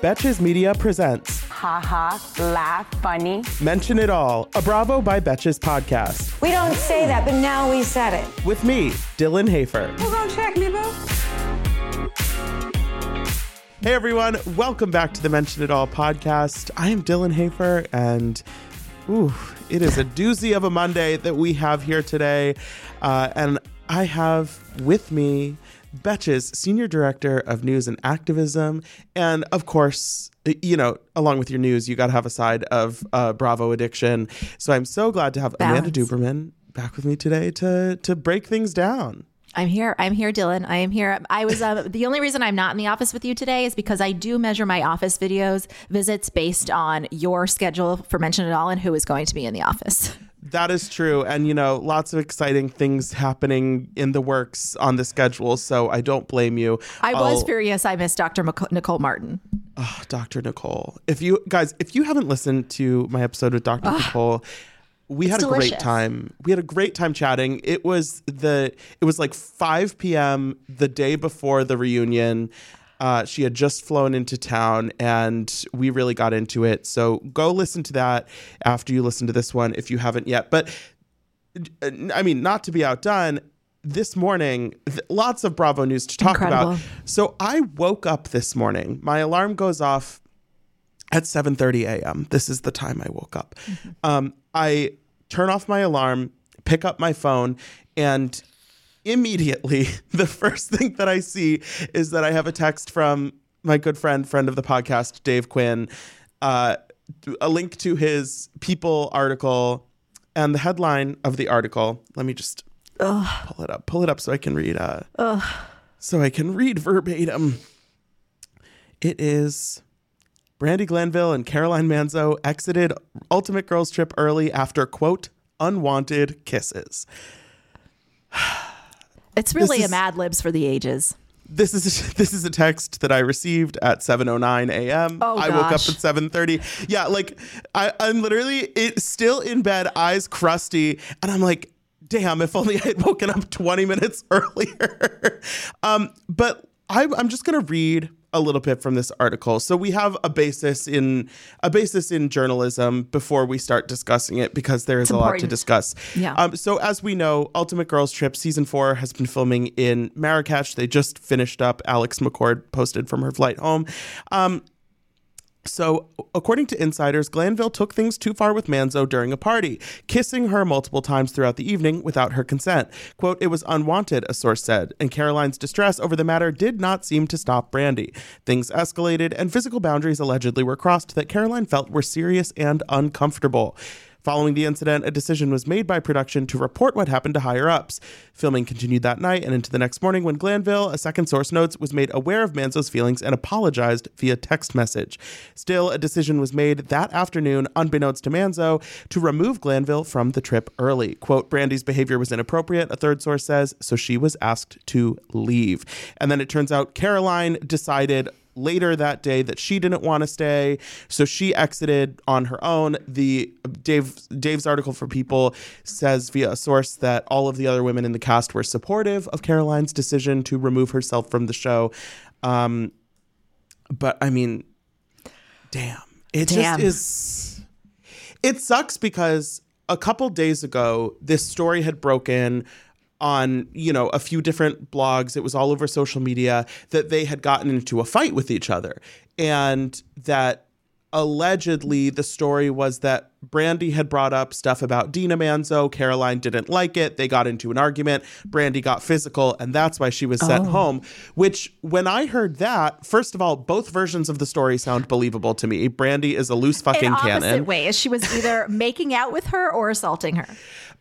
Betches Media presents Ha ha, laugh, funny. Mention It All, a Bravo by Betches podcast. We don't say that, but now we said it. With me, Dylan Hafer. Who gonna check me, boo? Hey everyone, welcome back to the Mention It All podcast. I am Dylan Hafer, and ooh, it is a doozy of a Monday that we have here today. Uh, and I have with me Betches, Senior Director of News and Activism. And of course, you know, along with your news, you got to have a side of uh, Bravo addiction. So I'm so glad to have Amanda Duberman back with me today to to break things down. I'm here. I'm here, Dylan. I am here. I was uh, the only reason I'm not in the office with you today is because I do measure my office videos visits based on your schedule for Mention It All and who is going to be in the office. That is true. And, you know, lots of exciting things happening in the works on the schedule. So I don't blame you. I was I'll- furious. I missed Dr. Mc- Nicole Martin. Oh, Dr. Nicole. If you guys, if you haven't listened to my episode with Dr. Nicole, we had a great time. We had a great time chatting. It was the it was like 5 p.m. the day before the reunion. Uh, she had just flown into town and we really got into it. So go listen to that after you listen to this one if you haven't yet. But uh, I mean, not to be outdone, this morning, th- lots of Bravo news to talk Incredible. about. So I woke up this morning. My alarm goes off at 7:30 a.m. This is the time I woke up. Um, I turn off my alarm, pick up my phone, and immediately the first thing that I see is that I have a text from my good friend, friend of the podcast, Dave Quinn, uh, a link to his People article, and the headline of the article. Let me just pull it up. Pull it up so I can read. Uh, so I can read verbatim. It is. Brandi Glanville and Caroline Manzo exited Ultimate Girls Trip early after, quote, unwanted kisses. It's really is- a Mad Libs for the ages. This is this is a text that I received at 7:09 a.m. Oh, I woke up at 7:30. Yeah, like I, I'm literally it, still in bed, eyes crusty, and I'm like, damn, if only I had woken up 20 minutes earlier. um, but I, I'm just gonna read a little bit from this article. So we have a basis in a basis in journalism before we start discussing it because there is a lot to discuss. Yeah. Um, so as we know, Ultimate Girls Trip season four has been filming in Marrakech. They just finished up. Alex McCord posted from her flight home. Um, so, according to insiders, Glanville took things too far with Manzo during a party, kissing her multiple times throughout the evening without her consent. Quote, it was unwanted, a source said, and Caroline's distress over the matter did not seem to stop Brandi. Things escalated, and physical boundaries allegedly were crossed that Caroline felt were serious and uncomfortable. Following the incident, a decision was made by production to report what happened to higher ups. Filming continued that night and into the next morning when Glanville, a second source notes, was made aware of Manzo's feelings and apologized via text message. Still, a decision was made that afternoon, unbeknownst to Manzo, to remove Glanville from the trip early. Quote, Brandi's behavior was inappropriate, a third source says, so she was asked to leave. And then it turns out Caroline decided later that day that she didn't want to stay. So she exited on her own. The dave dave's article for people says via a source that all of the other women in the cast were supportive of caroline's decision to remove herself from the show. Um but i mean damn. It Damn. just is it sucks because a couple days ago this story had broken on you know a few different blogs it was all over social media that they had gotten into a fight with each other and that allegedly the story was that Brandi had brought up stuff about Dina Manzo. Caroline didn't like it. They got into an argument. Brandi got physical, and that's why she was sent oh. home. Which, when I heard that, first of all, both versions of the story sound believable to me. Brandi is a loose fucking In opposite cannon. ways. She was either making out with her or assaulting her.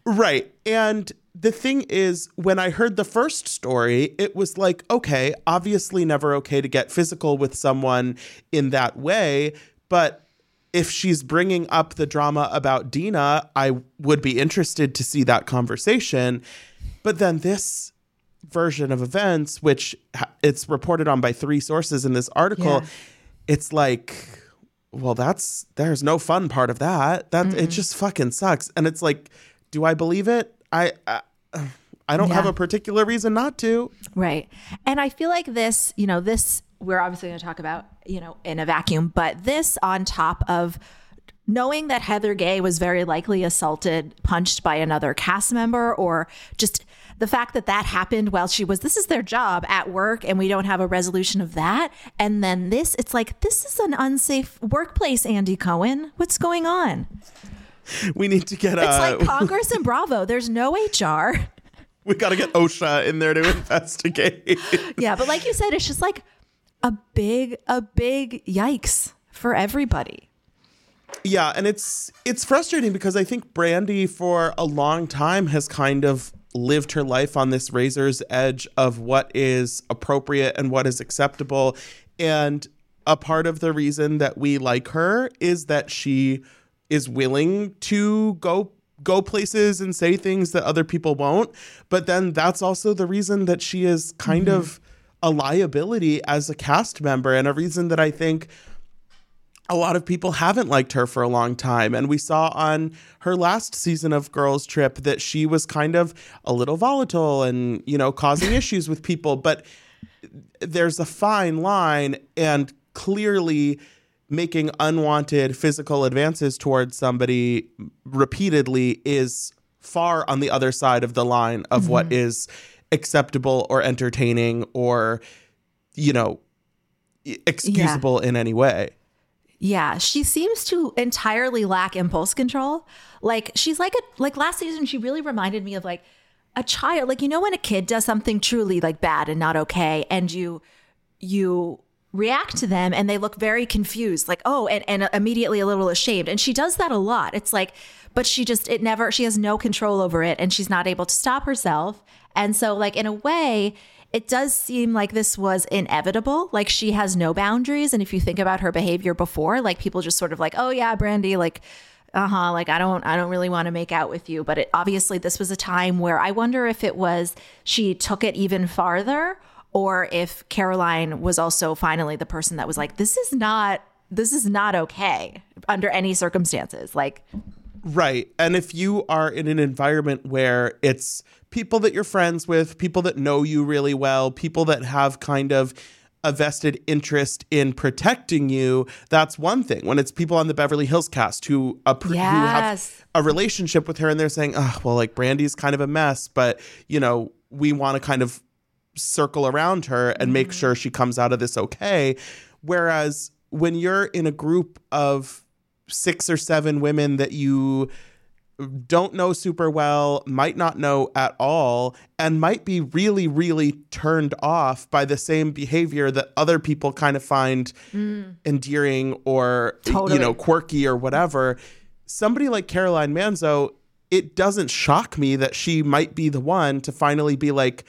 Right. And the thing is, when I heard the first story, it was like, okay, obviously never okay to get physical with someone in that way. But if she's bringing up the drama about Dina, I would be interested to see that conversation. But then this version of events, which it's reported on by three sources in this article, Yeah. it's like, well, that's there's no fun part of that. That it mm-hmm. just fucking sucks. And it's like, do I believe it? I I, I don't have a particular reason not to. Right. And I feel like this, you know, this we're obviously going to talk about, you know, in a vacuum, but this on top of knowing that Heather Gay was very likely assaulted, punched by another cast member, or just the fact that that happened while she was, this is their job at work, and we don't have a resolution of that. And then this, it's like, this is an unsafe workplace, Andy Cohen. What's going on? We need to get It's uh, like Congress and Bravo. There's no HR. we got to get OSHA in there to investigate. Yeah, but like you said, it's just like a big, a big yikes for everybody. Yeah, and it's it's frustrating because I think Brandi for a long time has kind of lived her life on this razor's edge of what is appropriate and what is acceptable. And a part of the reason that we like her is that she is willing to go go places and say things that other people won't. But then that's also the reason that she is kind mm-hmm. of a liability as a cast member and a reason that I think a lot of people haven't liked her for a long time. And we saw on her last season of Girls Trip that she was kind of a little volatile and, you know, causing issues with people. But there's a fine line and clearly making unwanted physical advances towards somebody repeatedly is far on the other side of the line of what mm-hmm. is acceptable or entertaining or, you know, excusable in any way. Yeah, she seems to entirely lack impulse control. Like she's like a like last season she really reminded me of like a child. Like you know when a kid does something truly like bad and not okay and you you react to them and they look very confused like oh and, and immediately a little ashamed. And she does that a lot. It's like but she just it never she has no control over it and she's not able to stop herself. And so like in a way it does seem like this was inevitable. Like she has no boundaries. And if you think about her behavior before like people just sort of like oh yeah brandi like uh-huh like i don't i don't really want to make out with you. But it, obviously this was a time where i wonder if it was she took it even farther or if caroline was also finally the person that was like this is not this is not okay under any circumstances like Right. And if you are in an environment where it's people that you're friends with, people that know you really well, people that have kind of a vested interest in protecting you, that's one thing. When it's people on the Beverly Hills cast who, uh, who Yes. have a relationship with her and they're saying, oh, well, like Brandi's kind of a mess, but, you know, we want to kind of circle around her and make mm-hmm. sure she comes out of this okay. Whereas when you're in a group of six or seven women that you don't know super well, might not know at all, and might be really, really turned off by the same behavior that other people kind of find mm. endearing or you know quirky or whatever. Somebody like Caroline Manzo, it doesn't shock me that she might be the one to finally be like, "Are-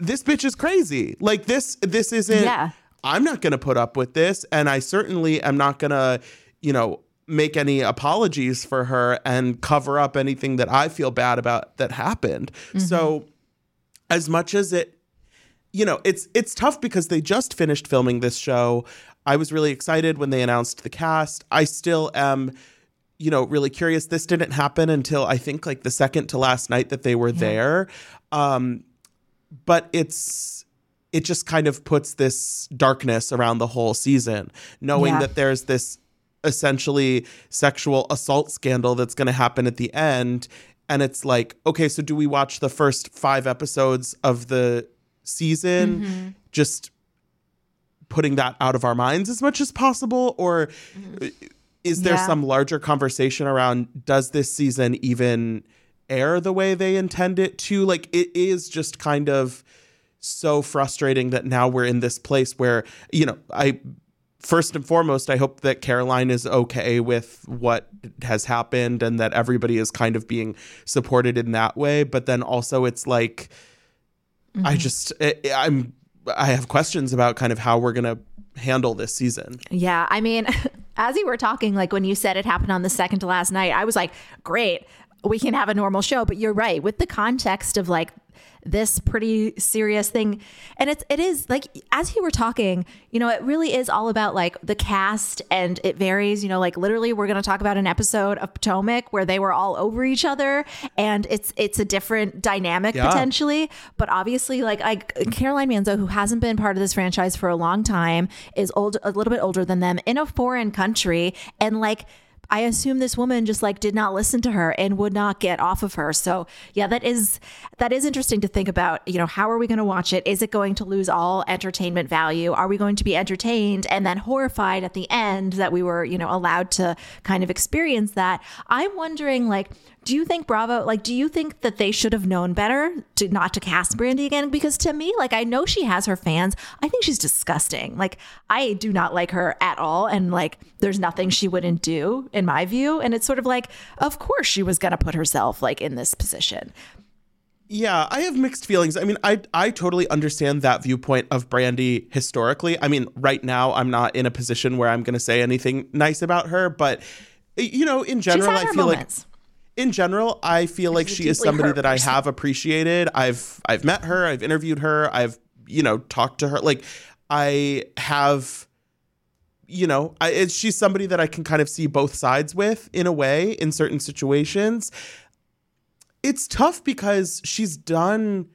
"This bitch is crazy." Like this, this isn't. Yeah. I'm not going to put up with this. And I certainly am not going to, you know, make any apologies for her and cover up anything that I feel bad about that happened. So, as much as it, you know, it's it's tough because they just finished filming this show. I was really excited when they announced the cast. I still am, you know, really curious. This didn't happen until I think like the second to last night that they were there. Um, but it's it just kind of puts this darkness around the whole season, knowing Yeah. that there's this essentially sexual assault scandal that's going to happen at the end. And it's like, okay, so do we watch the first five episodes of the season, mm-hmm. just putting that out of our minds as much as possible? Or mm-hmm. is there Yeah. some larger conversation around does this season even air the way they intend it to? Like, it is just kind of so frustrating that now we're in this place where, you know, I first and foremost, I hope that Caroline is okay with what has happened and that everybody is kind of being supported in that way. But then also, it's like, I mm-hmm. just, I'm, I have questions about kind of how we're going to handle this season. Yeah, I mean, as you were talking, like when you said it happened on the second to last night, I was like, great, we can have a normal show. But you're right, with the context of like this pretty serious thing, and it's it is like as you were talking, you know, it really is all about like the cast, and it varies. You know, like literally, we're going to talk about an episode of Potomac where they were all over each other, and it's it's a different dynamic Yeah. potentially. But obviously, like I Caroline Manzo, who hasn't been part of this franchise for a long time, is old a little bit older than them in a foreign country, and like. I assume this woman just like did not listen to her and would not get off of her. So yeah, that is that is interesting to think about. You know, how are we going to watch it? Is it going to lose all entertainment value? Are we going to be entertained and then horrified at the end that we were, you know, allowed to kind of experience that? I'm wondering, like, do you think Bravo, like, do you think that they should have known better to not to cast Brandi again? Because to me, like, I know she has her fans. I think she's disgusting. Like, I do not like her at all. And like, there's nothing she wouldn't do in my view. And it's sort of like, of course she was going to put herself like in this position. Yeah, I have mixed feelings. I mean, I I totally understand that viewpoint of Brandi historically. I mean, right now I'm not in a position where I'm going to say anything nice about her, but you know, in general, I feel moments. like in general, I feel like she is somebody that I person. have appreciated. I've I've met her, I've interviewed her, I've you know talked to her. Like I have, you know, I, it's, she's somebody that I can kind of see both sides with in a way in certain situations. It's tough because she's done.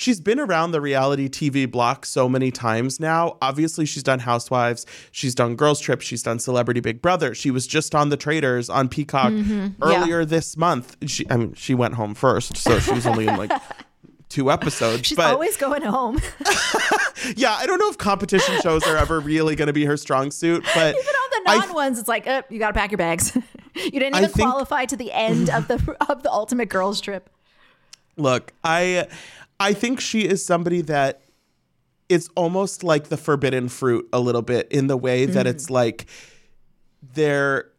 She's been around the reality TV block so many times now. Obviously, she's done Housewives, she's done Girls Trip, she's done Celebrity Big Brother. She was just on The Traitors on Peacock earlier this month. She, I mean, she went home first, so she was only in like two episodes. She's but always going home. yeah, I don't know if competition shows are ever really going to be her strong suit, but Even on the non ones, it's like, uh, you got to pack your bags. you didn't even think- qualify to the end of the of the ultimate girls trip. Look, I I think she is somebody that it's almost like the forbidden fruit a little bit in the way that it's mm-hmm. like there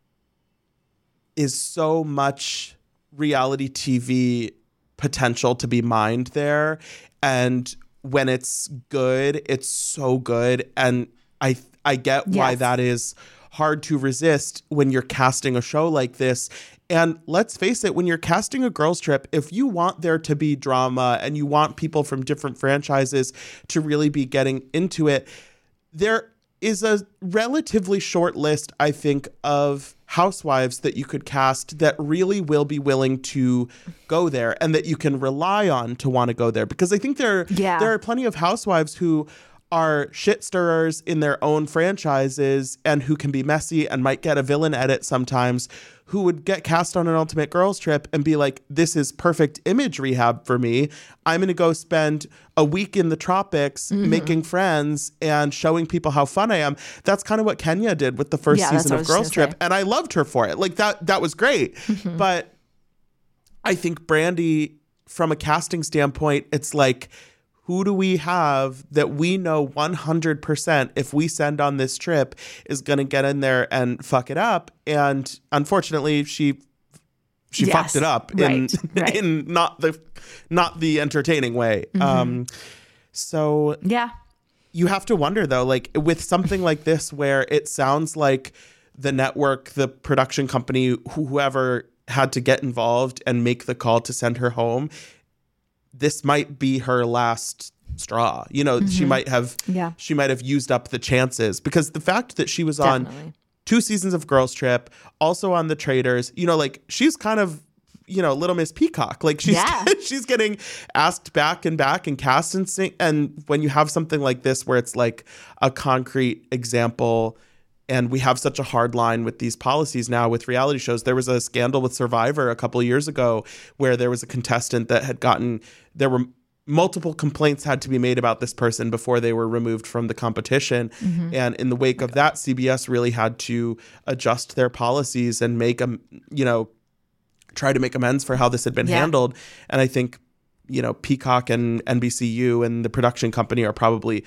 is so much reality TV potential to be mined there. And when it's good, it's so good. And I I get why that is hard to resist when you're casting a show like this. And let's face it, when you're casting a girls trip, if you want there to be drama and you want people from different franchises to really be getting into it, there is a relatively short list, I think, of housewives that you could cast that really will be willing to go there and that you can rely on to want to go there. Because I think there, Yeah. there are plenty of housewives who are shit stirrers in their own franchises and who can be messy and might get a villain edit sometimes who would get cast on an ultimate girls trip and be like this is perfect image rehab for me i'm going to go spend a week in the tropics Mm-hmm. making friends and showing people how fun i am that's kind of what kenya did with the first Yeah, season of girls trip say. and i loved her for it like that that was great Mm-hmm. but I think Brandi, from a casting standpoint, it's like, who do we have that we know 100% if we send on this trip is going to get in there and fuck it up? And unfortunately, she she Yes, fucked it up in right, right. in not the not the entertaining way. Mm-hmm. Um, so Yeah. you have to wonder though like with something like this where it sounds like the network the production company whoever had to get involved and make the call to send her home this might be her last straw you know she mm-hmm. might have Yeah. she might have used up the chances because the fact that she was on two seasons of girls trip also on the traitors you know like she's kind of you know little miss peacock like she's Yeah. she's getting asked back and back and cast and sing and when you have something like this where it's like a concrete example and we have such a hard line with these policies now with reality shows there was a scandal with survivor a couple of years ago where there was a contestant that had gotten there were multiple complaints had to be made about this person before they were removed from the competition mm-hmm. and in the wake of that CBS really had to adjust their policies and make them you know try to make amends for how this had been Yeah. handled. And I think, you know, Peacock and NBCU and the production company are probably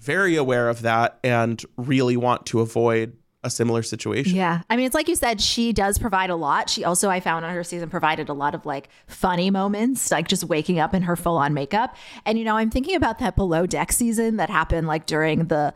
very aware of that and really want to avoid a similar situation. Yeah. I mean, it's like you said, she does provide a lot. She also, I found on her season, provided a lot of like funny moments, like just waking up in her full on makeup. And, you know, I'm thinking about that below deck season that happened like during the.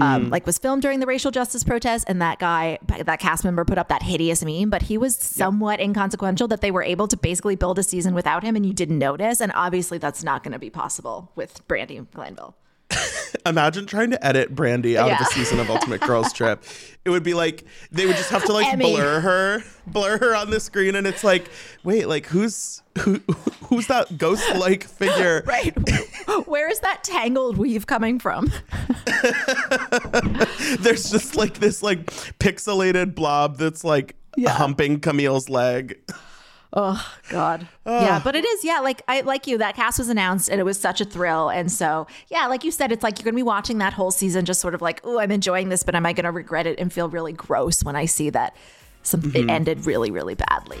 Um, like was filmed during the racial justice protest, and that guy, that cast member, put up that hideous meme. But he was somewhat inconsequential that they were able to basically build a season without him, and you didn't notice. And obviously, that's not going to be possible with Brandi Glanville. Imagine trying to edit Brandi out Yeah. of a season of Ultimate Girls Trip. It would be like they would just have to like Emmy. blur her, blur her on the screen, and it's like, wait, like who's who, who's that ghost-like figure? Right. Where is that tangled weave coming from? There's just like this like pixelated blob that's like humping Camille's leg. Oh God. Yeah, but it is. Yeah, like I like you. That cast was announced, and it was such a thrill. And so, yeah, like you said, it's like you're gonna be watching that whole season, just sort of like, oh, I'm enjoying this, but am I gonna regret it and feel really gross when I see that some it mm-hmm. ended really, really badly?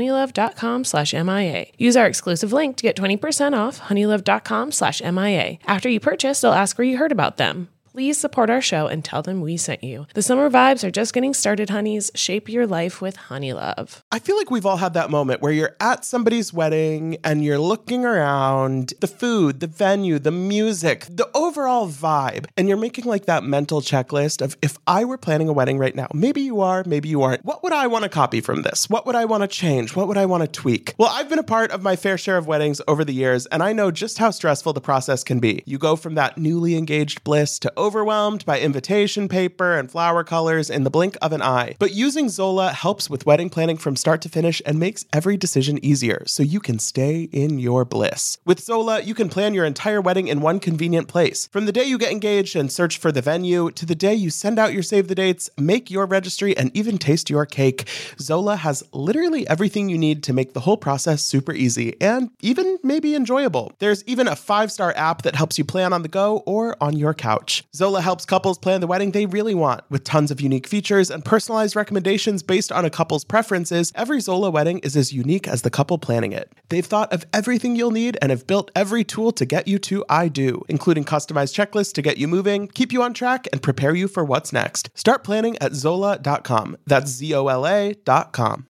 honeylove.com slash MIA. Use our exclusive link to get 20% off honeylove.com slash MIA. After you purchase, they'll ask where you heard about them. Please support our show and tell them we sent you. The summer vibes are just getting started, honeys. Shape your life with Honeylove. I feel like we've all had that moment where you're at somebody's wedding and you're looking around the food, the venue, the music, the overall vibe, and you're making like that mental checklist of if I were planning a wedding right now, maybe you are, maybe you aren't. What would I want to copy from this? What would I want to change? What would I want to tweak? Well, I've been a part of my fair share of weddings over the years, and I know just how stressful the process can be. You go from that newly engaged bliss to overwhelmed by invitation paper and flower colors in the blink of an eye. But using Zola helps with wedding planning from start to finish and makes every decision easier so you can stay in your bliss. With Zola, you can plan your entire wedding in one convenient place. From the day you get engaged and search for the venue to the day you send out your save the dates, make your registry, and even taste your cake, Zola has literally everything you need to make the whole process super easy and even maybe enjoyable. There's even a five star app that helps you plan on the go or on your couch. Zola helps couples plan the wedding they really want with tons of unique features and personalized recommendations based on a couple's preferences. Every Zola wedding is as unique as the couple planning it. They've thought of everything you'll need and have built every tool to get you to I do, including customized checklists to get you moving, keep you on track, and prepare you for what's next. Start planning at Zola.com. That's Z O L A.com.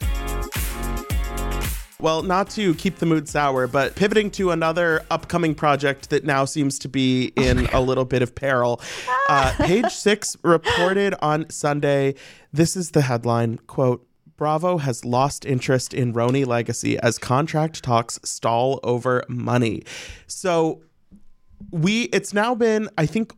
Well, not to keep the mood sour, but pivoting to another upcoming project that now seems to be in a little bit of peril. Uh, page six reported on Sunday. This is the headline quote, Bravo has lost interest in RHONY Legacy as contract talks stall over money. So we it's now been I think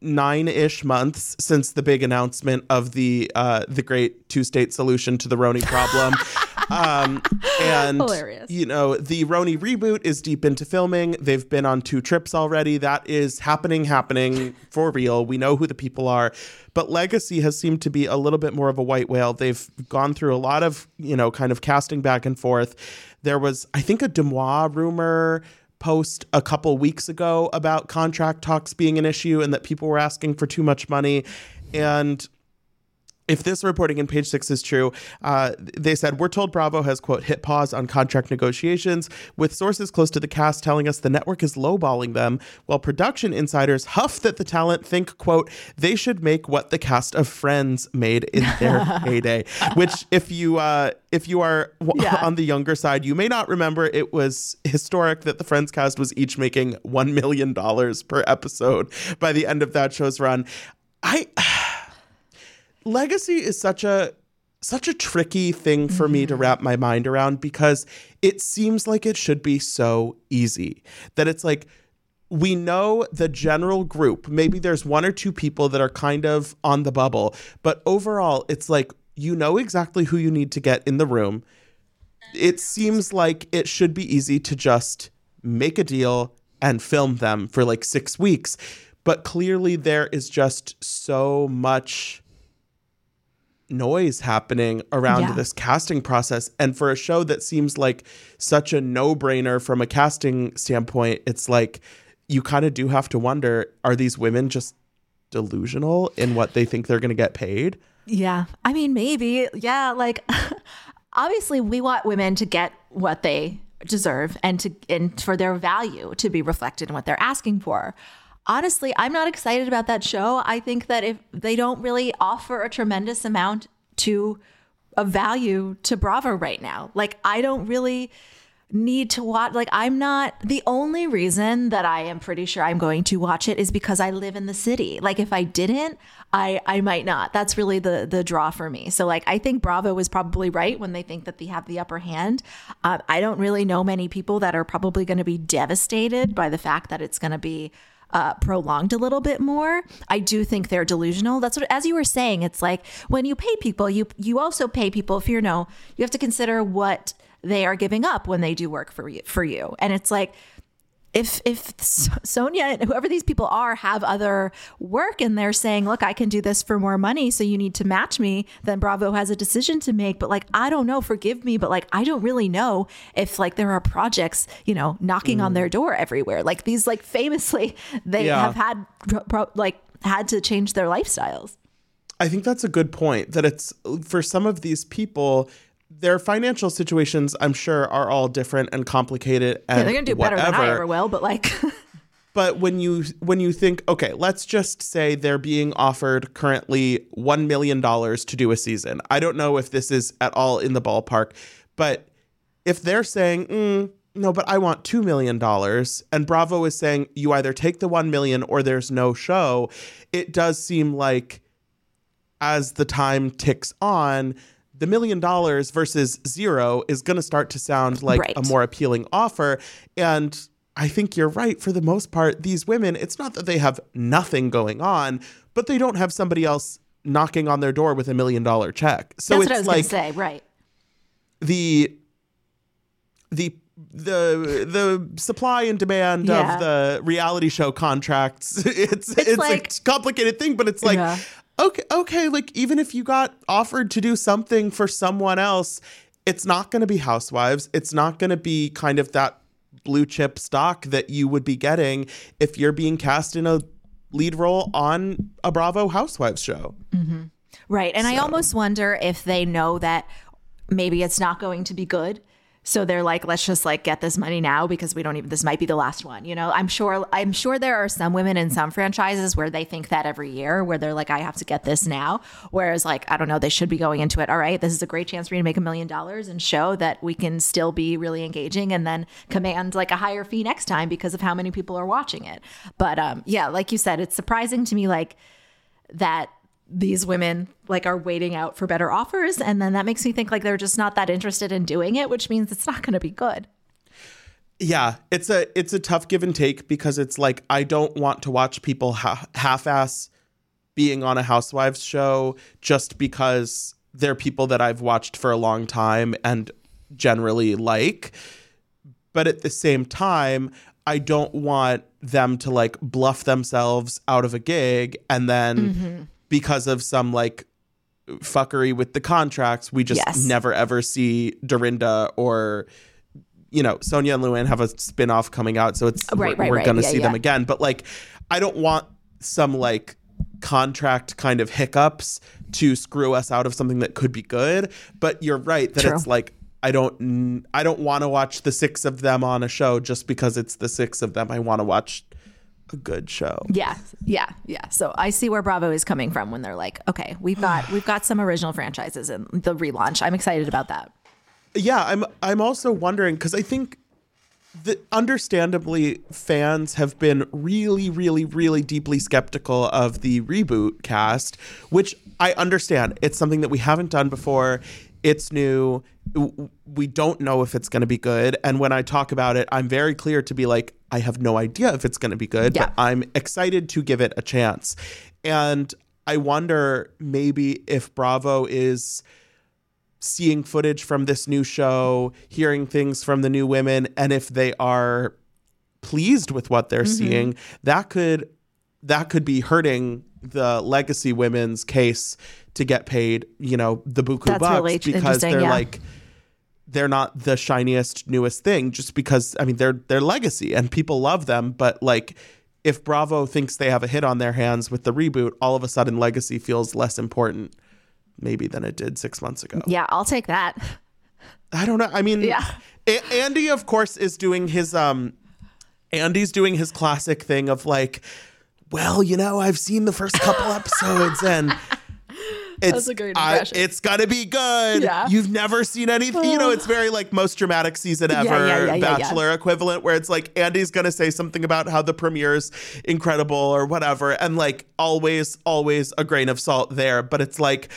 nine-ish months since the big announcement of the uh, the great two-state solution to the RHONY problem. um, and Hilarious. you know the RHONY reboot is deep into filming. They've been on two trips already. That is happening, happening for real. We know who the people are. But Legacy has seemed to be a little bit more of a white whale. They've gone through a lot of, you know, kind of casting back and forth. There was, I think, a DeuxMoi rumor post a couple weeks ago about contract talks being an issue and that people were asking for too much money. And if this reporting in page six is true, uh, they said, We're told Bravo has, quote, hit pause on contract negotiations, with sources close to the cast telling us the network is lowballing them, while production insiders huff that the talent think, quote, they should make what the cast of Friends made in their heyday. Which, if you uh, if you are w- Yeah. on the younger side, you may not remember it was historic that the Friends cast was each making $1 million per episode by the end of that show's run. I. legacy is such a such a tricky thing for me to mm-hmm. wrap my mind around because it seems like it should be so easy that it's like we know the general group maybe there's one or two people that are kind of on the bubble but overall it's like you know exactly who you need to get in the room it seems like it should be easy to just make a deal and film them for like six weeks. But clearly, there is just so much noise happening around Yeah. this casting process. And for a show that seems like such a no brainer from a casting standpoint, it's like you kind of do have to wonder are these women just delusional in what they think they're going to get paid? Yeah. I mean, maybe. Yeah. Like, obviously, we want women to get what they deserve and to and for their value to be reflected in what they're asking for. Honestly, I'm not excited about that show. I think that if they don't really offer a tremendous amount to of value to Bravo right now, like I don't really need to watch like I'm not the only reason that I am pretty sure I'm going to watch it is because I live in the city. Like if I didn't, I I might not. That's really the the draw for me. So like I think Bravo was probably right when they think that they have the upper hand. Uh, I don't really know many people that are probably going to be devastated by the fact that it's going to be uh, prolonged a little bit more. I do think they're delusional. That's what, as you were saying, it's like when you pay people, you you also pay people. If you know, you have to consider what they are giving up when they do work for you. For you, and it's like if if Sonja and whoever these people are have other work and they're saying, "Look, I can do this for more money, so you need to match me," then Bravo has a decision to make. But like, I don't know. Forgive me, but like, I don't really know if like there are projects, you know, knocking on their mm. door everywhere. Like these, like famously, they Yeah. have had pro- like had to change their lifestyles. I think that's a good point. That it's for some of these people, their financial situations, I'm sure, are all different and complicated. And Yeah, they're gonna do better than I ever will, but like, But when you when you think, okay, let's just say they're being offered currently one million dollars to do a season. I don't know if this is at all in the ballpark, but if they're saying, mm, no, but I want two million dollars, and Bravo is saying you either take the one million or there's no show, it does seem like as the time ticks on, the million dollars versus zero is going to start to sound like Right. a more appealing offer. And I think you're right. For the most part, these women, it's not that they have nothing going on, but they don't have somebody else knocking on their door with a million dollar check. So that's what I it's was like gonna say, right? the the the the supply and demand Yeah. of the reality show contracts it's it's, like- a complicated thing but it's like Yeah. Okay okay like even if you got offered to do something for someone else it's not going to be housewives it's not going to be kind of that blue chip stock that you would be getting if you're being cast in a lead role on a Bravo housewives show mm-hmm. Right. And I almost wonder if they know that maybe it's not going to be good. So they're like, let's just like get this money now because we don't even this might be the last one. You know, I'm sure I'm sure there are some women in some franchises where they think that every year, where they're like, I have to get this now. Whereas like, I don't know, they should be going into it, all right, this is a great chance for me to make a million dollars and show that we can still be really engaging and then command like a higher fee next time because of how many people are watching it. But um yeah, like you said, it's surprising to me like that these women like are waiting out for better offers and then that makes me think like they're just not that interested in doing it which means it's not going to be good Yeah, it's a it's a tough give and take because it's like I don't want to watch people ha- half-ass being on a housewives show just because they're people that I've watched for a long time and generally like. But at the same time, I don't want them to like bluff themselves out of a gig and then mm-hmm. Because of some like fuckery with the contracts, we just Yes. never ever see Dorinda or you know, Sonja and Luann have a spin-off coming out, so it's Right, we're, right, we're right. gonna Yeah, see them again. But like I don't want some like contract kind of hiccups to screw us out of something that could be good. But you're right that True. it's like I don't I don't want to watch the six of them on a show just because it's the six of them. I want to watch a good show. Yeah, yeah, yeah. So I see where Bravo is coming from when they're like, okay, we've got we've got some original franchises in the relaunch. I'm excited about that. Yeah, I'm I'm also wondering because I think that understandably fans have been really, really, really deeply skeptical of the reboot cast, which I understand. It's something that we haven't done before. It's new. We don't know if it's going to be good. And when I talk about it, I'm very clear to be like, I have no idea if it's going to be good, Yeah. but I'm excited to give it a chance. And I wonder maybe if Bravo is seeing footage from this new show, hearing things from the new women, and if they are pleased with what they're mm-hmm. seeing, that could that could be hurting the legacy women's case to get paid, you know, the buku That's bucks really because they're yeah. like they're not the shiniest newest thing just because I mean they're they're legacy and people love them, but like if Bravo thinks they have a hit on their hands with the reboot, all of a sudden legacy feels less important maybe than it did 6 months ago. Yeah, I'll take that. I don't know. I mean, Yeah. A- Andy, of course, is doing his um, Andy's doing his classic thing of like, well, you know, I've seen the first couple episodes and. It's, a great I, it's gonna be good. Yeah. You've never seen anything. You know, it's very like most dramatic season ever, yeah, yeah, yeah. Bachelor equivalent, where it's like Andy's gonna say something about how the premiere's incredible or whatever, and like always, always a grain of salt there. But it's like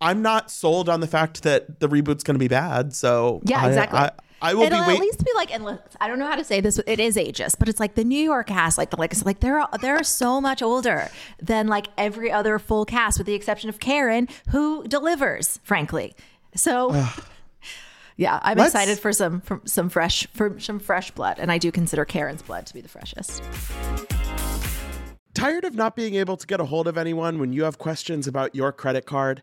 I'm not sold on the fact that the reboot's going to be bad. So Yeah, exactly. I, I will It'll be at least be like, and look, I don't know how to say this. It is ageist, but it's like the New York cast, like the like like they're they're so much older than like every other full cast, with the exception of Karen, who delivers, frankly. So. Yeah, I'm Let's- excited for some for some fresh for some fresh blood, and I do consider Karen's blood to be the freshest. Tired of not being able to get a hold of anyone when you have questions about your credit card?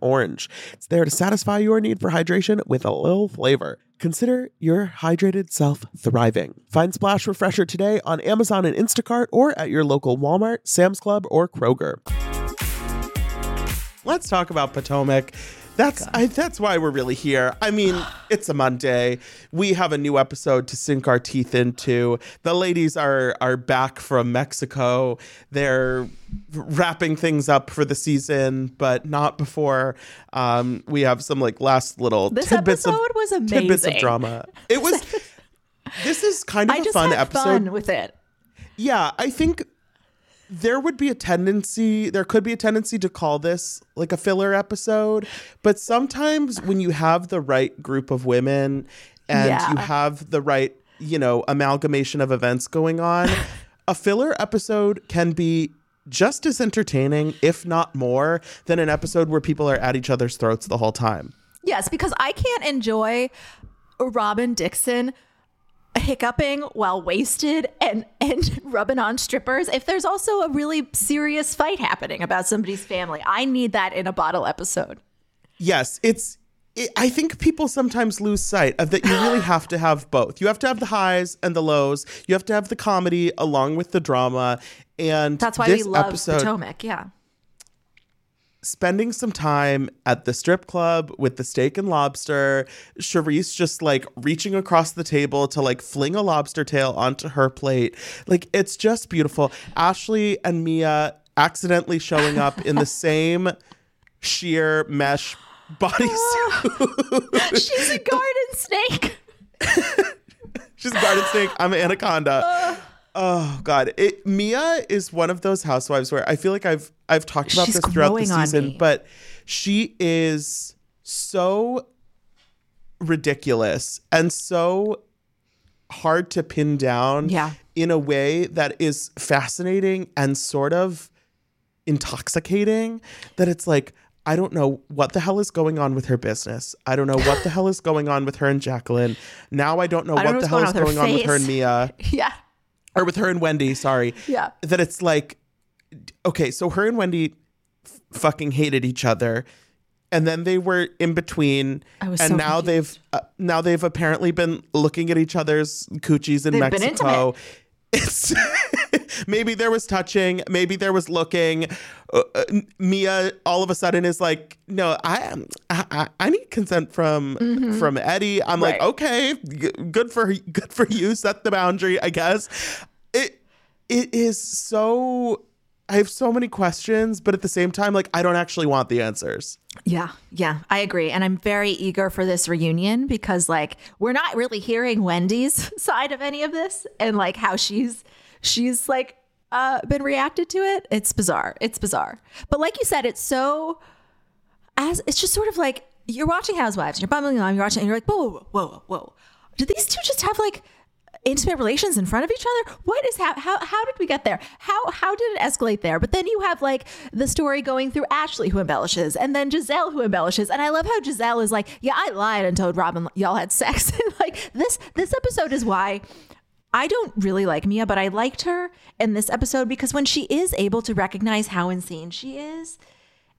orange. It's there to satisfy your need for hydration with a little flavor. Consider your hydrated self thriving. Find Splash Refresher today on Amazon and Instacart or at your local Walmart, Sam's Club, or Kroger. Let's talk about Potomac. That's I, that's why we're really here. I mean, it's a Monday. We have a new episode to sink our teeth into. The ladies are are back from Mexico. They're wrapping things up for the season, but not before um, we have some like last little This tidbits of episode was tidbits of drama. It was. This is kind of I a fun episode. fun with it. Yeah, I think there would be a tendency, there could be a tendency to call this like a filler episode, but sometimes when you have the right group of women and Yeah. you have the right, you know, amalgamation of events going on, a filler episode can be just as entertaining, if not more, than an episode where people are at each other's throats the whole time. Yes, because I can't enjoy Robyn Dixon hiccuping while wasted and and rubbing on strippers if there's also a really serious fight happening about somebody's family. I need that in a bottle episode. yes it's it, I think people sometimes lose sight of that you really have to have both. You have to have the highs and the lows. You have to have the comedy along with the drama. And That's why this we love episode, Potomac. Yeah. Spending some time at the strip club with the steak and lobster, Charrisse just like reaching across the table to like fling a lobster tail onto her plate. Like it's just beautiful. Ashley and Mia accidentally showing up in the same sheer mesh bodysuit. She's a garden snake. She's a garden snake. I'm an anaconda. Uh. Oh God, it, Mia is one of those housewives where I feel like I've I've talked about She's this throughout the season, but she is so ridiculous and so hard to pin down Yeah. in a way that is fascinating and sort of intoxicating that it's like I don't know what the hell is going on with her business. I don't know what the hell is going on with her and Jacqueline. Now I don't know I don't what know the hell going is going on with her and. Mia Yeah. Or with her and Wendy, sorry. Yeah. That it's like okay, so her and Wendy f- fucking hated each other. And then they were in between, I was and so now confused. they've uh, now they've apparently been looking at each other's coochies in They've been Mexico. It's maybe there was touching, maybe there was looking. Uh, uh, Mia all of a sudden is like, "No, I am. I, I, need consent from from Eddie." I'm like, Mm-hmm. "Okay, g- good for good for you. Set the boundary, I guess." It it is so. I have so many questions, but at the same time, like I don't actually want the answers. Yeah, yeah, I agree. And I'm very eager for this reunion because like we're not really hearing Wendy's side of any of this and like how she's she's like uh been reacted to it. It's bizarre. It's bizarre. But like you said, it's so as it's just sort of like you're watching Housewives and you're bumbling along, you're watching and you're like, whoa, whoa, whoa, whoa, whoa. Did these two just have like intimate relations in front of each other? What is hap- how how did we get there? How how did it escalate there? But then you have like the story going through Ashley who embellishes and then Gizelle who embellishes. And I love how Gizelle is like, yeah, I lied and told Robyn y'all had sex. and like this this episode is why I don't really like Mia, but I liked her in this episode because when she is able to recognize how insane she is,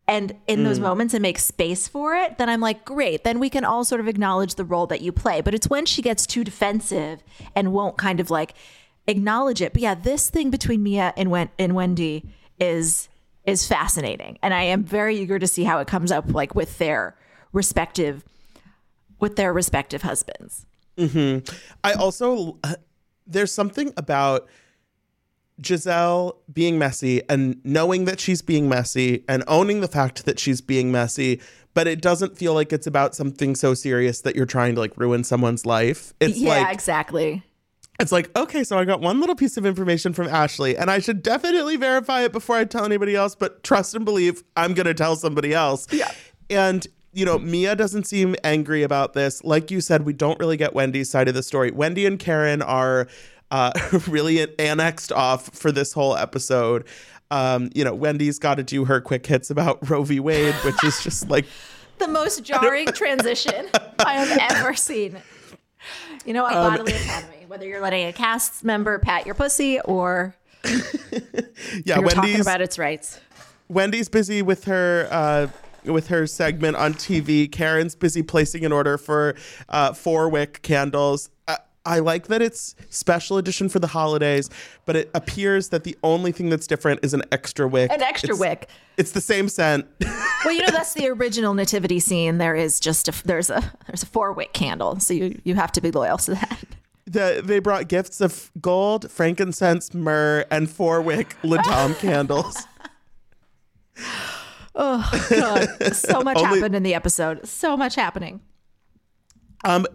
and in those moments and make space for it, then I'm like, great. Then we can all sort of acknowledge the role that you play. But it's when she gets too defensive and won't kind of like acknowledge it. But yeah, this thing between Mia and Wen- and Wendy is is fascinating, and I am very eager to see how it comes up like with their respective with their respective husbands. Hmm. I also there's something about Gizelle being messy and knowing that she's being messy and owning the fact that she's being messy, but it doesn't feel like it's about something so serious that you're trying to like ruin someone's life. It's yeah, like exactly. it's like, okay, so I got one little piece of information from Ashley, and I should definitely verify it before I tell anybody else, but trust and believe I'm going to tell somebody else. Yeah. And, you know, Mia doesn't seem angry about this. Like you said, we don't really get Wendy's side of the story. Wendy and Karen are uh, really annexed off for this whole episode. Um, you know, Wendy's got to do her quick hits about Roe v. Wade, which is just like, the most jarring transition I have ever seen. You know, a Um, bodily autonomy, whether you're letting a cast member pat your pussy or yeah, you're talking Wendy's about its rights. Wendy's busy with her uh, with her segment on TV. Karen's busy placing an order for uh, four wick candles. I, I like that it's special edition for the holidays, but it appears that the only thing that's different is an extra wick. An extra It's- wick. It's the same scent. Well, you know that's the original nativity scene. There is just a there's a there's a four wick candle, so you you have to be loyal to that. the, they brought gifts of gold, frankincense, myrrh, and four wick La'Dame candles. God, so much Only- happened in the episode. So much happening. Um,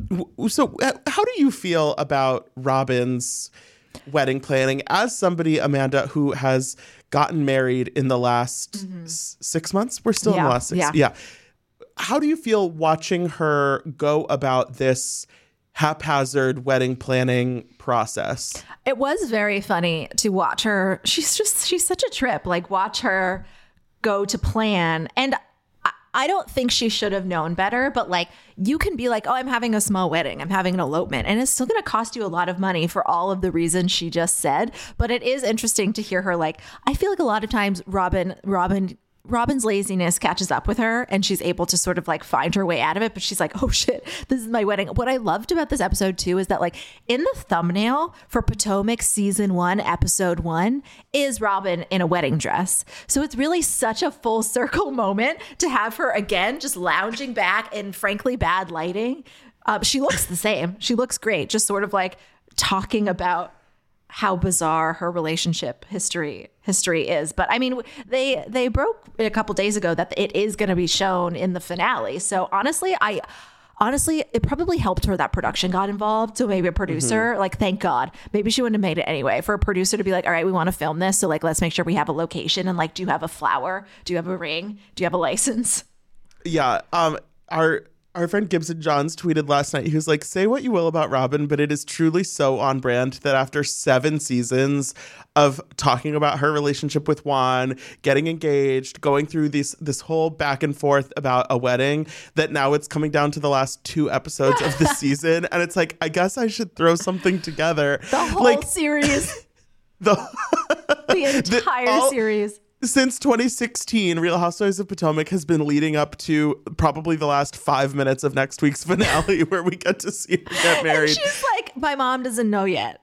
so uh, how do you feel about Robyn's wedding planning as somebody, Amanda, who has gotten married in the last s- six months? We're still in Mm-hmm. The last six. yeah. yeah. How do you feel watching her go about this haphazard wedding planning process? It was very funny to watch her. She's just she's such a trip. Like watch her go to plan and I, don't think she should have known better, but like you can be like, "Oh, I'm having a small wedding. I'm having an elopement." And it's still going to cost you a lot of money for all of the reasons she just said, but it is interesting to hear her like I feel like a lot of times Robyn Robyn Robyn's laziness catches up with her and she's able to sort of like find her way out of it. But she's like, oh shit, this is my wedding. What I loved about this episode too is that, like, in the thumbnail for Potomac season one, episode one, is Robin in a wedding dress. So it's really such a full circle moment to have her again just lounging back in frankly bad lighting. Um, she looks the same. She looks great, just sort of like talking about how bizarre her relationship history history is. But I mean, they they broke a couple days ago that it is going to be shown in the finale. So honestly, I honestly it probably helped her that production got involved. So maybe a producer, Mm-hmm. like thank God, maybe she wouldn't have made it anyway. For a producer to be like, all right, we want to film this, so like let's make sure we have a location and like, do you have a flower? Do you have a ring? Do you have a license? Yeah. Um. Our our friend Gibson Johns tweeted last night. He was like, "Say what you will about Robyn, but it is truly so on brand that after seven seasons of talking about her relationship with Juan, getting engaged, going through this this whole back and forth about a wedding, that now it's coming down to the last two episodes of the season, and it's like, I guess I should throw something together. The whole like series, the the entire all- series. Since 2016, Real Housewives of Potomac has been leading up to probably the last five minutes of next week's finale, where we get to see her get And married. she's like, my mom doesn't know yet.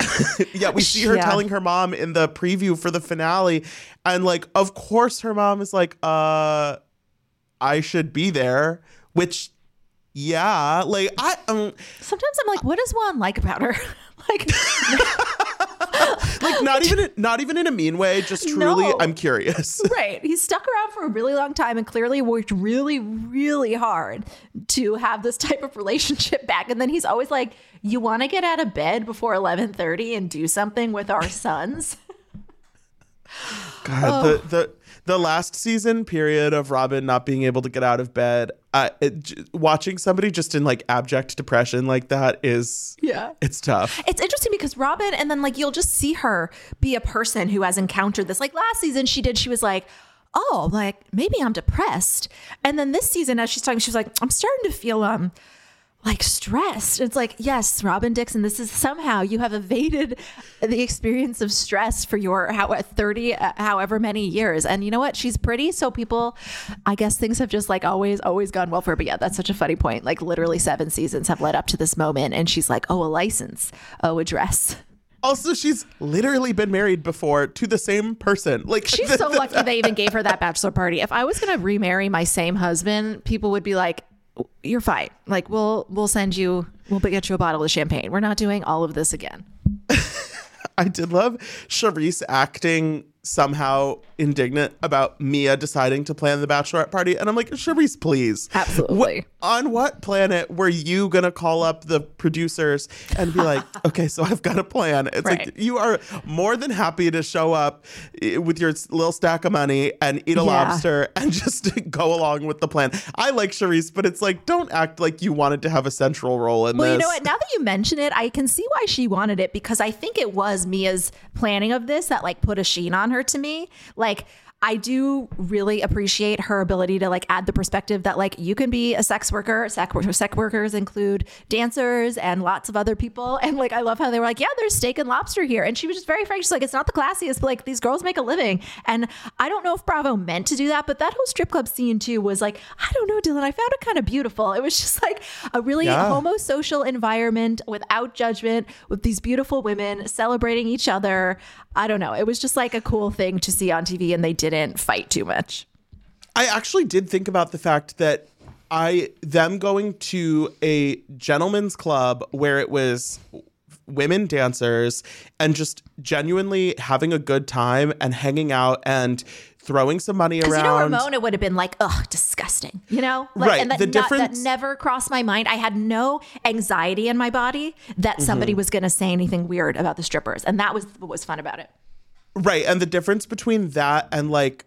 Yeah, we see her Yeah. telling her mom in the preview for the finale, and like, of course, her mom is like, "Uh, I should be there," which. Yeah, like I um Sometimes I'm like, what does Juan like about her? like, like not even not even in a mean way, just truly No. I'm curious. right. He stuck around for a really long time and clearly worked really, really hard to have this type of relationship back. And then he's always like, you want to get out of bed before 1130 and do something with our sons? God, Oh. the the the last season period of Robyn not being able to get out of bed, uh, it, watching somebody just in like abject depression like that is Yeah. it's tough. It's interesting because Robyn, and then like you'll just see her be a person who has encountered this. Like last season, she did, she was like, oh, like maybe I'm depressed. And then this season, as she's talking, she was like, I'm starting to feel, um, like stressed. It's like, yes, Robyn Dixon, this is somehow you have evaded the experience of stress for your how 30 uh, however many years. And you know what? She's pretty, so people I guess things have just like always always gone well for her. But yeah, that's such a funny point. Like literally 7 seasons have led up to this moment and she's like, "Oh, a license. Oh, a dress." Also, she's literally been married before to the same person. Like She's so lucky they even gave her that bachelor party. If I was going to remarry my same husband, people would be like, "You're fine. Like we'll we'll send you we'll get you a bottle of champagne. We're not doing all of this again." I did love Charrisse acting somehow indignant about Mia deciding to plan the bachelorette party. And I'm like, Charrisse, please. Absolutely. On what planet were you going to call up the producers and be like, okay, so I've got a plan? It's Right. like, you are more than happy to show up eh, with your little stack of money and eat a Yeah. lobster and just go along with the plan. I like Charrisse, but it's like, don't act like you wanted to have a central role in Well, this. Well, you know what? Now that you mention it, I can see why she wanted it because I think it was Mia's planning of this that like put a sheen on her to me. Like I do really appreciate her ability to like add the perspective that like you can be a sex worker. Sex, sex workers include dancers and lots of other people. And like I love how they were like, yeah, there's steak and lobster here. And she was just very frank. She's like, it's not the classiest, but like these girls make a living. And I don't know if Bravo meant to do that, but that whole strip club scene too was like, I don't know, Dylan. I found it kind of beautiful. It was just like a really Yeah. homo social environment without judgment, with these beautiful women celebrating each other. I don't know. It was just like a cool thing to see on TV, and they didn't fight too much. I actually did think about the fact that I them going to a gentleman's club where it was women dancers and just genuinely having a good time and hanging out and throwing some money around. you know. Ramona would have been like, "Ugh, disgusting," you know, like, Right, And that, the not- that never crossed my mind. I had no anxiety in my body that Mm-hmm. somebody was going to say anything weird about the strippers, and that was what was fun about it. Right, and the difference between that and like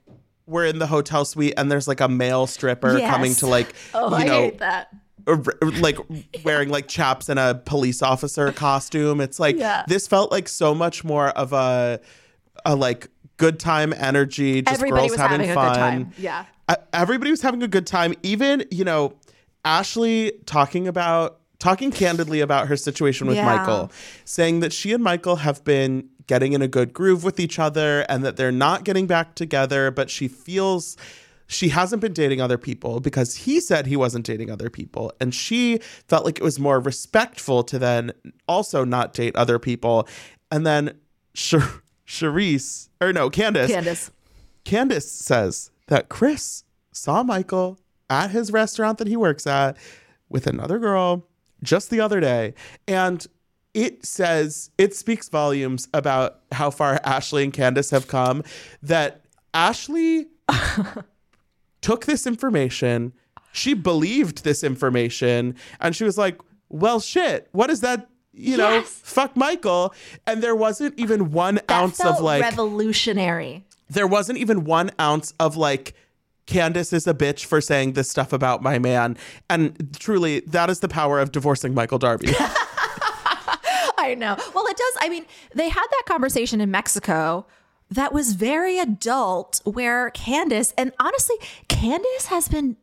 we're in the hotel suite and there's like a male stripper Yes. coming to like Oh, you I know hate that. or, or, like wearing like chaps and a police officer costume. It's like Yeah. this felt like so much more of a a like good time energy. Just Everybody girls was having, having a fun. good time. Yeah. Everybody was having a good time. Even you know Ashley talking about talking candidly about her situation with Yeah. Michael, saying that she and Michael have been getting in a good groove with each other and that they're not getting back together, but she feels she hasn't been dating other people because he said he wasn't dating other people. And she felt like it was more respectful to then also not date other people. And then Char- Charrisse, or no, Candiace, Candiace. Candiace says that Chris saw Michael at his restaurant that he works at with another girl just the other day. And it says, it speaks volumes about how far Ashley and Candiace have come that Ashley took this information, she believed this information, and she was like, well, shit, what is that? You know, Yes. fuck Michael. And there wasn't even one That ounce of like, revolutionary. there wasn't even one ounce of like Candiace is a bitch for saying this stuff about my man. And truly, that is the power of divorcing Michael Darby. I know. Well, it does. I mean, they had that conversation in Mexico that was very adult, where Candiace, and honestly, Candiace has been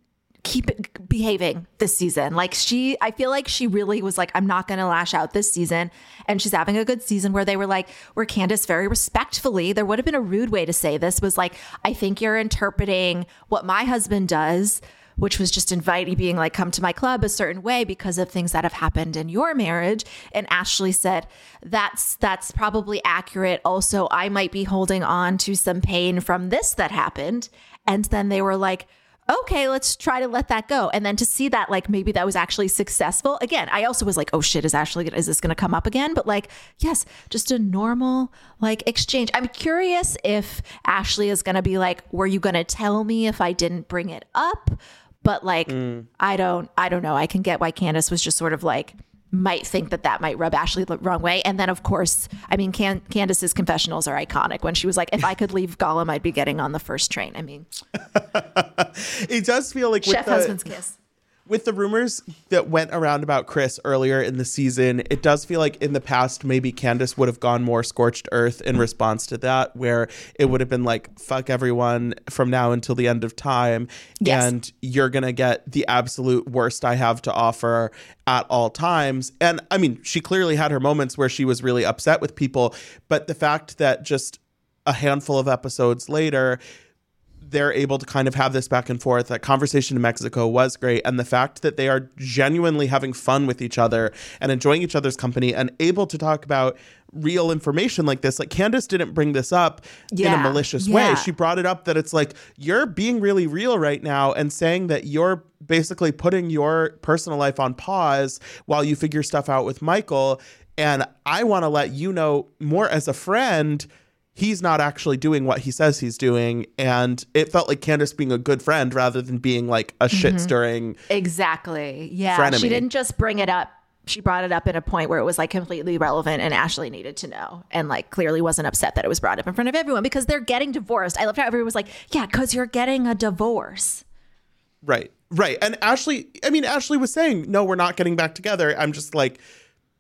keep behaving this season. Like she, I feel like she really was like, I'm not going to lash out this season. And she's having a good season where they were like, where Candiace very respectfully, there would have been a rude way to say this was like, I think you're interpreting what my husband does which was just inviting, being like, come to my club a certain way because of things that have happened in your marriage. And Ashley said, that's that's probably accurate. Also, I might be holding on to some pain from this that happened. And then they were like, okay, let's try to let that go. And then to see that, like, maybe that was actually successful. Again, I also was like, oh shit, is Ashley, is this going to come up again? But like, yes, just a normal, like, exchange. I'm curious if Ashley is going to be like, were you going to tell me if I didn't bring it up? But like, mm. I don't, I don't know. I can get why Candiace was just sort of like, might think that that might rub Ashley the wrong way. And then, of course, I mean, Can- Candiace's confessionals are iconic when she was like, if I could leave Gollum, I'd be getting on the first train. I mean, it does feel like with chef the, husband's kiss. With the rumors that went around about Chris earlier in the season, it does feel like in the past maybe Candiace would have gone more scorched earth in response to that, where it would have been like, fuck everyone from now until the end of time. Yes. And you're going to get the absolute worst I have to offer at all times. And I mean, she clearly had her moments where she was really upset with people, but the fact that just a handful of episodes later, they're able to kind of have this back and forth. That conversation in Mexico was great. And the fact that they are genuinely having fun with each other and enjoying each other's company and able to talk about real information like this. Like Candiace didn't bring this up in a Yeah. malicious way. She brought it up that it's like, you're being really real right now and saying that you're basically putting your personal life on pause while you figure stuff out with Michael. And I want to let you know more as a friend he's not actually doing what he says he's doing. And it felt like Candiace being a good friend rather than being like a mm-hmm. shit stirring. Exactly. Yeah. Frenemy. She didn't just bring it up. She brought it up in a point where it was like completely relevant and Ashley needed to know and like clearly wasn't upset that it was brought up in front of everyone because they're getting divorced. I loved how everyone was like, yeah, because you're getting a divorce. Right. Right. And Ashley, I mean, Ashley was saying, no, we're not getting back together. I'm just like,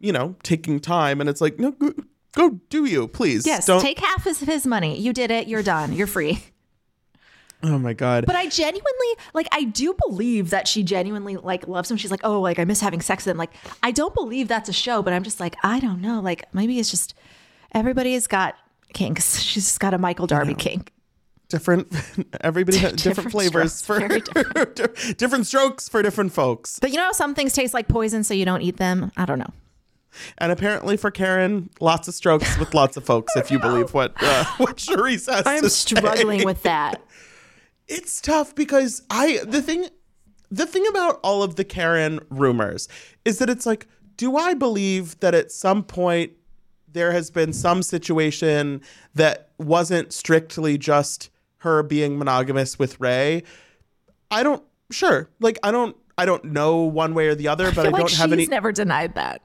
you know, taking time. And it's like, no, go, do you, please. Yes. Don't. Take half of his money. You did it. You're done. You're free. oh my God. But I genuinely like I do believe that she genuinely like loves him. She's like, oh, like I miss having sex with him. Like I don't believe that's a show, but I'm just like, I don't know. Like maybe it's just everybody has got kinks. She's just got a Michael Darby kink. different, everybody has different, Different flavors for very different strokes for different folks. But you know some things taste like poison, so you don't eat them? I don't know. And apparently for Karen, lots of strokes with lots of folks, if you believe what uh, what Charrisse has I'm to struggling say. with that. it's tough because I the thing the thing about all of the Karen rumors is that it's like, do I believe that at some point there has been some situation that wasn't strictly just her being monogamous with Ray? I don't sure. Like I don't I don't know one way or the other, but I, like don't have she's any never denied that.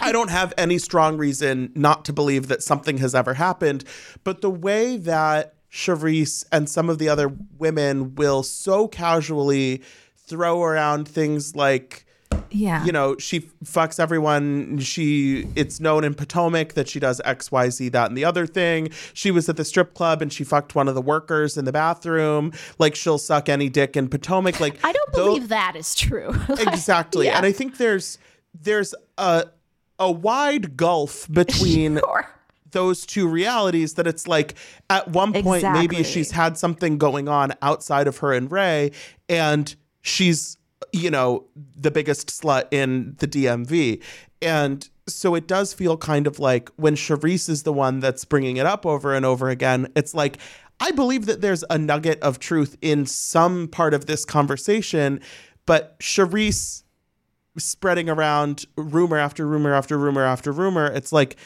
I don't have any strong reason not to believe that something has ever happened. But the way that Charrisse and some of the other women will so casually throw around things like, Yeah. you know, she fucks everyone. She, it's known in Potomac that she does X, Y, Z, that, and the other thing. She was at the strip club and she fucked one of the workers in the bathroom. Like she'll suck any dick in Potomac. Like I don't believe that is true. Like, exactly yeah. and i think there's there's a a wide gulf between Sure. those two realities that it's like at one point maybe she's had something going on outside of her and Ray and she's you know the biggest slut in the DMV and so it does feel kind of like when Charrisse is the one that's bringing it up over and over again it's like I believe that there's a nugget of truth in some part of this conversation but Charrisse spreading around rumor after rumor after rumor after rumor it's like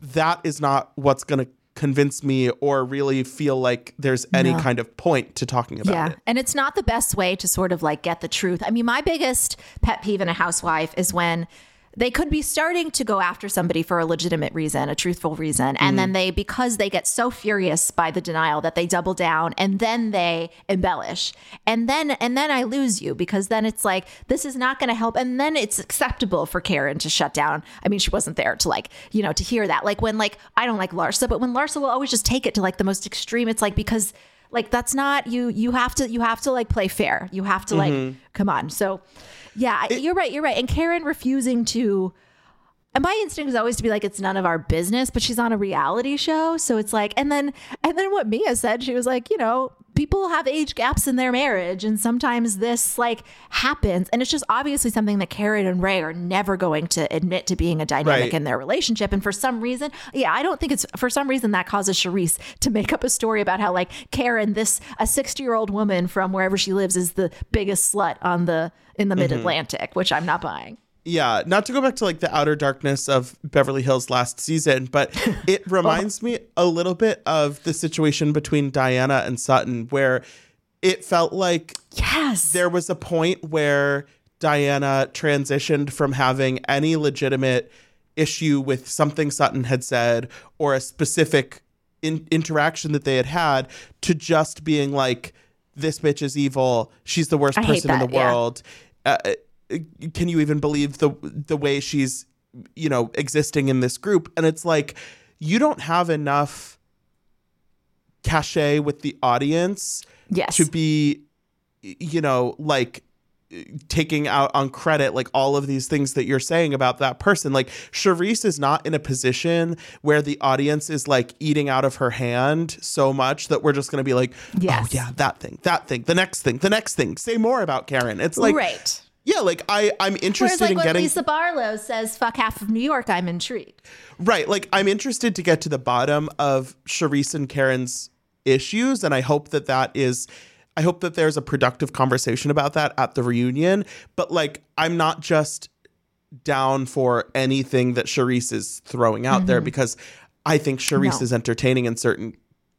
that is not what's going to convince me or really feel like there's any No. kind of point to talking about it. yeah. it And it's not the best way to sort of like get the truth. I mean, my biggest pet peeve in a housewife is when they could be starting to go after somebody for a legitimate reason, a truthful reason. And then mm-hmm. they, because they get so furious by the denial that they double down and then they embellish. And then, and then I lose you because then it's like, this is not going to help. And then it's acceptable for Karen to shut down. I mean, she wasn't there to like, you know, to hear that. Like when, like, I don't like Larsa, but when Larsa will always just take it to like the most extreme, it's like, because like that's not you you have to you have to like play fair you have to like mm-hmm. come on so yeah I- you're right you're right. And karen refusing to and my instinct is always to be like it's none of our business but she's on a reality show. So it's like and then and then what mia said she was like you know people have age gaps in their marriage and sometimes this like happens. And it's just obviously something that karen and ray are never going to admit to being a dynamic Right. in their relationship. And for some reason yeah i don't think it's for some reason that causes Charrisse to make up a story about how like karen this a 60 year old woman from wherever she lives is the biggest slut on the in the mm-hmm. mid-atlantic which i'm not buying yeah not to go back to like the outer darkness of beverly hills last season but it reminds me a little bit of the situation between diana and sutton where it felt like yes there was a point where Diana transitioned from having any legitimate issue with something Sutton had said or a specific in- interaction that they had had to just being like, this bitch is evil. She's the worst I person in the world. Uh, uh, can you even believe the the way she's you know existing in this group? And it's like you don't have enough cachet with the audience yes. to be you know like taking out on credit like all of these things that you're saying about that person. Like Charrisse is not in a position where the audience is like eating out of her hand so much that we're just going to be like oh yeah that thing that thing the next thing the next thing. Say more about Karen. It's like right yeah like I I'm interested like in when getting Lisa Barlow says "fuck half of New York," I'm intrigued. Right. Like I'm interested to get to the bottom of Charrisse and Karen's issues, and I hope that that is. I hope that there's a productive conversation about that at the reunion. But like, I'm not just down for anything that Charrisse is throwing out there because I think Charrisse No. is entertaining in certain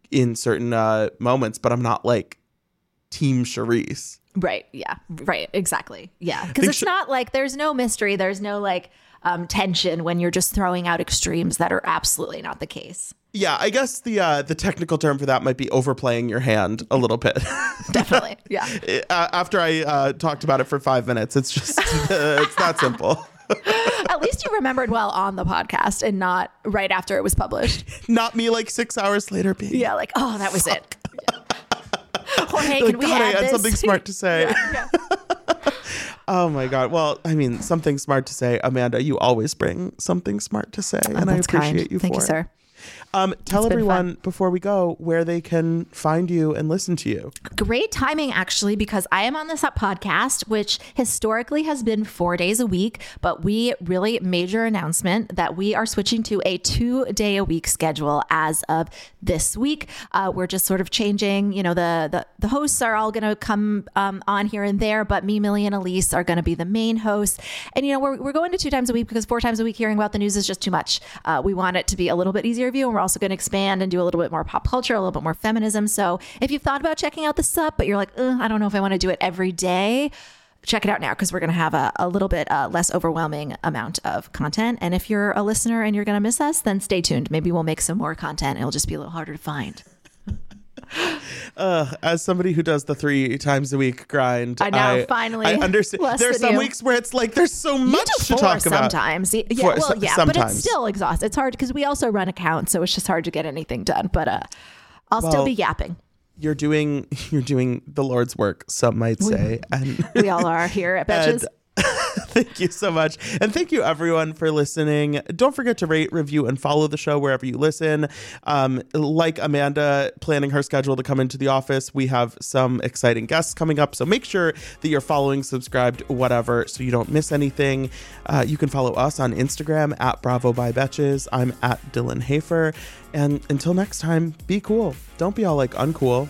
in certain uh, moments, but I'm not like Team Charrisse. Right. Yeah. Right. Exactly. Yeah. Because it's sh- not like there's no mystery. There's no like um, tension when you're just throwing out extremes that are absolutely not the case. Yeah, I guess the uh, the technical term for that might be overplaying your hand a little bit. Definitely. Yeah. uh, after I uh, talked about it for five minutes. It's just it's that simple. At least you remembered well on the podcast and not right after it was published. Not me like six hours later being. Yeah. Like, oh, that was it. Yeah. Jorge, can we God, I add had this? something smart to say. Yeah. Oh my god. Well, I mean, something smart to say, Amanda. You always bring something smart to say, and I Oh, appreciate kind. you Thank for you, it. sir. Um, tell everyone before we go where they can find you and listen to you. Great timing, actually, because I am on this podcast, which historically has been four days a week, but we really major announcement that we are switching to a two day a week schedule as of this week. Uh, we're just sort of changing, you know, the the, the hosts are all going to come um, on here and there, but me, Millie, and Elise are going to be the main hosts. And, you know, we're, we're going to two times a week because four times a week hearing about the news is just too much. Uh, we want it to be a little bit easier view, and we're also going to expand and do a little bit more pop culture, a little bit more feminism. So if you've thought about checking out the sub, but you're like, I don't know if I want to do it every day, check it out now because we're going to have a, a little bit uh, less overwhelming amount of content. And if you're a listener and you're going to miss us, then stay tuned. Maybe we'll make some more content. It'll just be a little harder to find. As somebody who does the three times a week grind, I know, finally. I understand. There's than some you. weeks where it's like there's so much to talk about. sometimes. Y- Yeah, Four- well, yeah, but it's still exhausting. It's hard because we also run accounts, so it's just hard to get anything done. But uh, I'll still be yapping. You're doing you're doing the Lord's work. Some might say, and We all are here at Betches. Thank you so much. And thank you, everyone, for listening. Don't forget to rate, review, and follow the show wherever you listen. Um, like Amanda planning her schedule to come into the office, we have some exciting guests coming up. So make sure that you're following, subscribed, whatever, so you don't miss anything. Uh, you can follow us on Instagram at Bravo by Betches. I'm at Dylan Hafer. And until next time, be cool. Don't be all like uncool.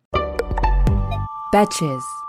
Betches.